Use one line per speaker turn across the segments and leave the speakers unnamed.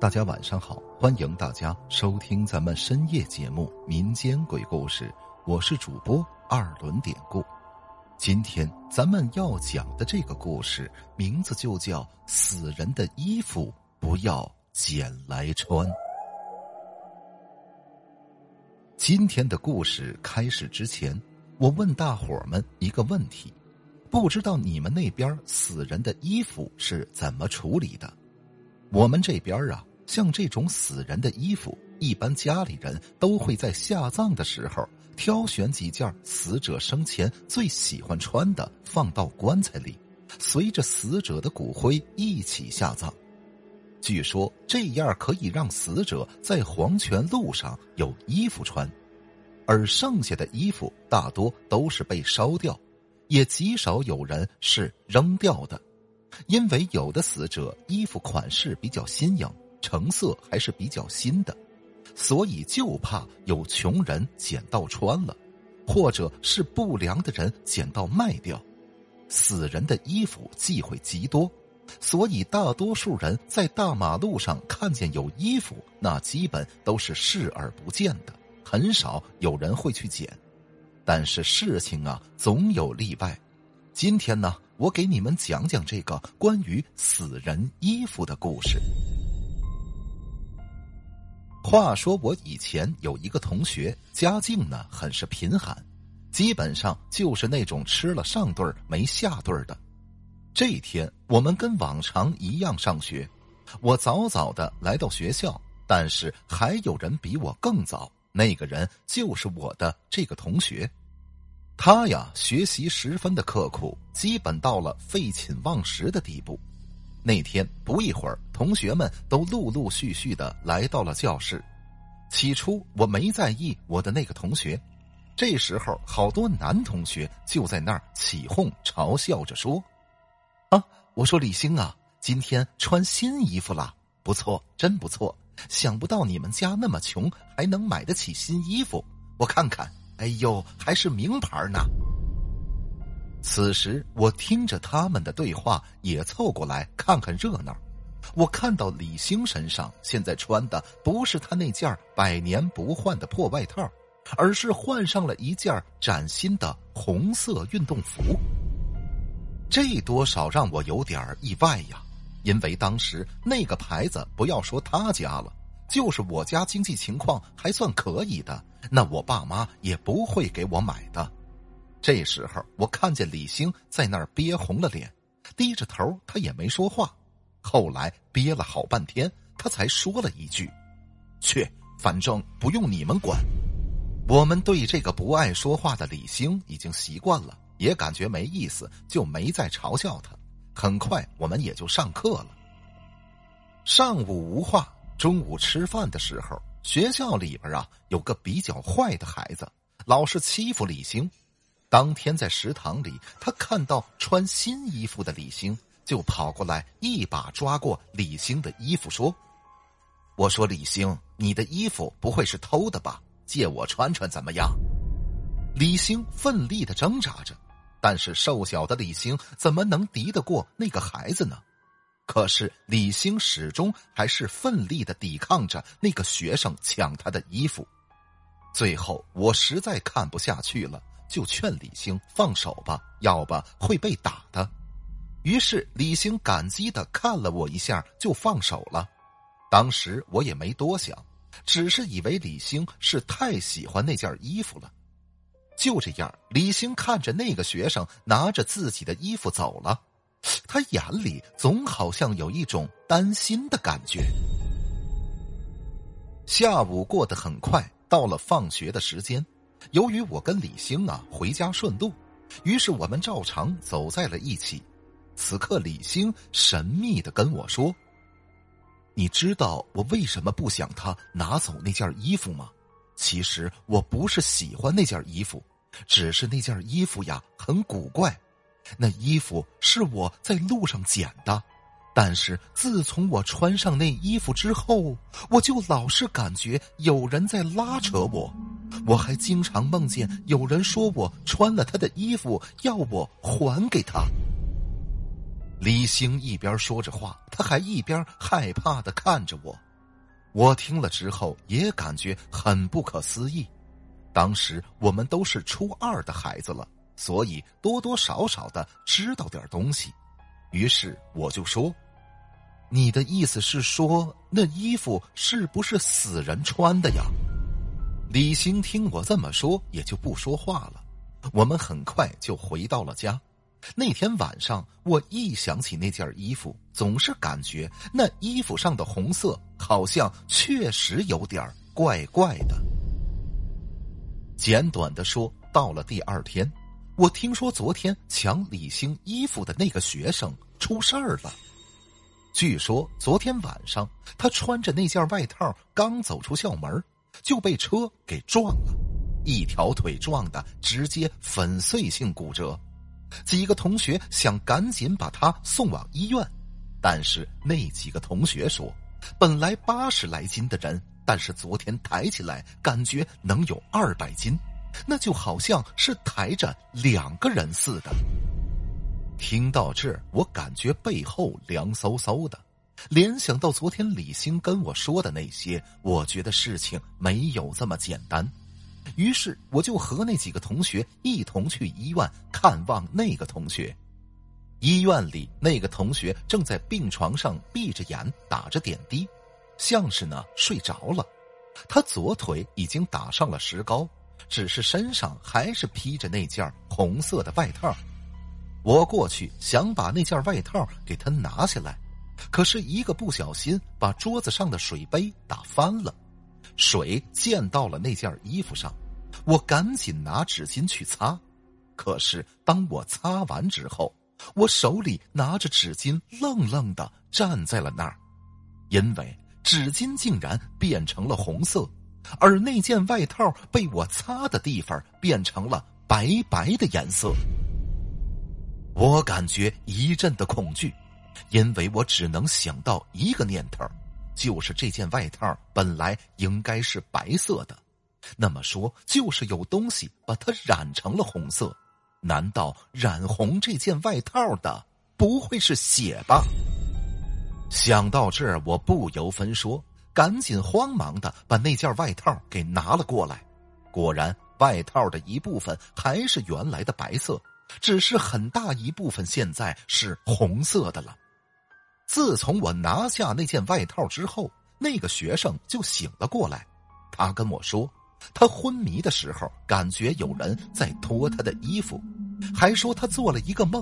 大家晚上好，欢迎大家收听咱们深夜节目《民间鬼故事》，我是主播二轮典故。今天咱们要讲的这个故事名字就叫《死人的衣服不要捡来穿》。今天的故事开始之前，我问大伙儿们一个问题：不知道你们那边死人的衣服是怎么处理的？我们这边啊。像这种死人的衣服，一般家里人都会在下葬的时候挑选几件死者生前最喜欢穿的，放到棺材里，随着死者的骨灰一起下葬。据说这样可以让死者在黄泉路上有衣服穿，而剩下的衣服大多都是被烧掉，也极少有人是扔掉的，因为有的死者衣服款式比较新颖。成色还是比较新的，所以就怕有穷人捡到穿了，或者是不良的人捡到卖掉。死人的衣服忌讳极多，所以大多数人在大马路上看见有衣服，那基本都是视而不见的，很少有人会去捡。但是事情啊，总有例外。今天呢，我给你们讲讲这个关于死人衣服的故事。话说我以前有一个同学，家境呢很是贫寒，基本上就是那种吃了上顿没下顿的。这一天我们跟往常一样上学，我早早的来到学校，但是还有人比我更早，那个人就是我的这个同学。他呀学习十分的刻苦，基本到了废寝忘食的地步。那天不一会儿，同学们都陆陆续续的来到了教室。起初我没在意我的那个同学，这时候好多男同学就在那儿起哄，嘲笑着说：“啊，我说李星啊，今天穿新衣服了，不错，真不错。想不到你们家那么穷，还能买得起新衣服。我看看，哎呦，还是名牌呢。”此时，我听着他们的对话，也凑过来看看热闹。我看到李星身上现在穿的不是他那件百年不换的破外套，而是换上了一件崭新的红色运动服。这多少让我有点意外呀，因为当时那个牌子，不要说他家了，就是我家经济情况还算可以的，那我爸妈也不会给我买的。这时候，我看见李星在那儿憋红了脸，低着头，他也没说话。后来憋了好半天，他才说了一句：“去，反正不用你们管。”我们对这个不爱说话的李星已经习惯了，也感觉没意思，就没再嘲笑他。很快，我们也就上课了。上午无话，中午吃饭的时候，学校里边啊有个比较坏的孩子，老是欺负李星。当天在食堂里，他看到穿新衣服的李星，就跑过来一把抓过李星的衣服，说：“我说李星，你的衣服不会是偷的吧？借我穿穿怎么样？”李星奋力的挣扎着，但是瘦小的李星怎么能敌得过那个孩子呢？可是李星始终还是奋力的抵抗着那个学生抢他的衣服。最后，我实在看不下去了。就劝李星放手吧，要不会被打的。于是李星感激的看了我一下，就放手了。当时我也没多想，只是以为李星是太喜欢那件衣服了。就这样，李星看着那个学生拿着自己的衣服走了，他眼里总好像有一种担心的感觉。下午过得很快，到了放学的时间。由于我跟李星啊回家顺路，于是我们照常走在了一起。此刻，李星神秘的跟我说：“你知道我为什么不想他拿走那件衣服吗？其实我不是喜欢那件衣服，只是那件衣服呀很古怪。那衣服是我在路上捡的。”但是自从我穿上那衣服之后，我就老是感觉有人在拉扯我，我还经常梦见有人说我穿了他的衣服，要我还给他。李星一边说着话，他还一边害怕的看着我。我听了之后也感觉很不可思议。当时我们都是初二的孩子了，所以多多少少的知道点东西。于是我就说：“你的意思是说，那衣服是不是死人穿的呀？”李兴听我这么说，也就不说话了。我们很快就回到了家。那天晚上，我一想起那件衣服，总是感觉那衣服上的红色好像确实有点怪怪的。简短的说，到了第二天，我听说昨天抢李兴衣服的那个学生出事儿了。据说昨天晚上他穿着那件外套刚走出校门，就被车给撞了，一条腿撞的直接粉碎性骨折。几个同学想赶紧把他送往医院，但是那几个同学说，本来八十来斤的人，但是昨天抬起来感觉能有二百斤，那就好像是抬着两个人似的。听到这儿，我感觉背后凉飕飕的，联想到昨天李欣跟我说的那些，我觉得事情没有这么简单。于是我就和那几个同学一同去医院看望那个同学。医院里那个同学正在病床上闭着眼打着点滴，像是呢睡着了。他左腿已经打上了石膏，只是身上还是披着那件红色的外套。我过去想把那件外套给他拿下来，可是一个不小心把桌子上的水杯打翻了。水溅到了那件衣服上，我赶紧拿纸巾去擦。可是当我擦完之后，我手里拿着纸巾，愣愣的站在了那儿，因为纸巾竟然变成了红色，而那件外套被我擦的地方变成了白白的颜色。我感觉一阵的恐惧，因为我只能想到一个念头。就是这件外套本来应该是白色的，那么说就是有东西把它染成了红色。难道染红这件外套的不会是血吧？想到这儿，我不由分说，赶紧慌忙的把那件外套给拿了过来。果然，外套的一部分还是原来的白色，只是很大一部分现在是红色的了。自从我拿下那件外套之后，那个学生就醒了过来。他跟我说，他昏迷的时候感觉有人在脱他的衣服，还说他做了一个梦，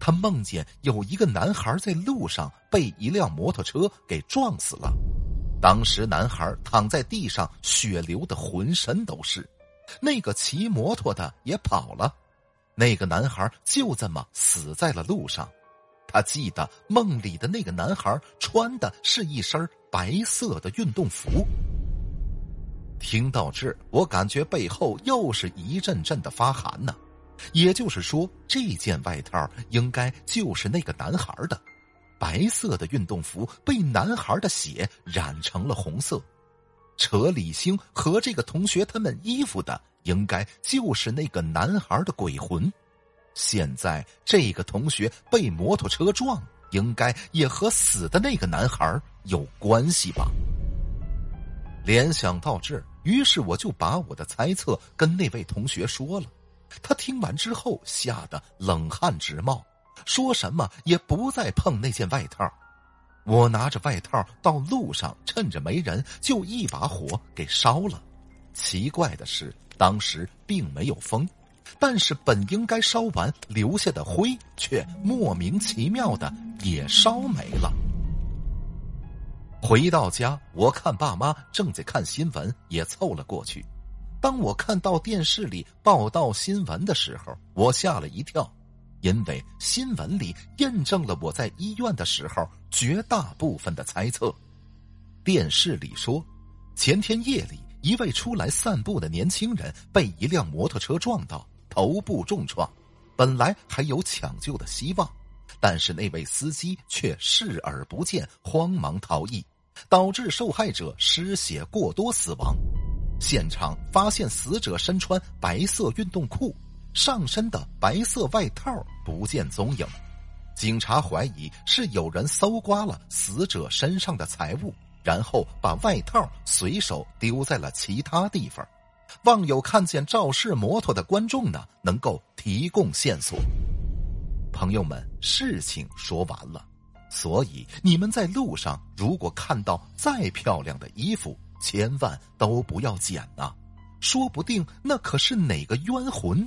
他梦见有一个男孩在路上被一辆摩托车给撞死了。当时男孩躺在地上，血流的浑身都是。那个骑摩托的也跑了，那个男孩就这么死在了路上。他记得梦里的那个男孩穿的是一身白色的运动服。听到这，我感觉背后又是一阵阵的发寒呢。也就是说，这件外套应该就是那个男孩的，白色的运动服被男孩的血染成了红色。扯李星和这个同学他们衣服的，应该就是那个男孩的鬼魂。现在这个同学被摩托车撞，应该也和死的那个男孩有关系吧？联想到这儿，于是我就把我的猜测跟那位同学说了。他听完之后吓得冷汗直冒，说什么也不再碰那件外套。我拿着外套到路上，趁着没人，就一把火给烧了。奇怪的是，当时并没有风。但是本应该烧完留下的灰，却莫名其妙的也烧没了。回到家，我看爸妈正在看新闻，也凑了过去。当我看到电视里报道新闻的时候，我吓了一跳，因为新闻里验证了我在医院的时候绝大部分的猜测。电视里说，前天夜里，一位出来散步的年轻人被一辆摩托车撞到。头部重创，本来还有抢救的希望，但是那位司机却视而不见，慌忙逃逸，导致受害者失血过多死亡。现场发现死者身穿白色运动裤，上身的白色外套不见踪影。警察怀疑是有人搜刮了死者身上的财物，然后把外套随手丢在了其他地方。望有看见肇事摩托的观众呢，能够提供线索。朋友们，事情说完了，所以你们在路上如果看到再漂亮的衣服，千万都不要捡呐，说不定那可是哪个冤魂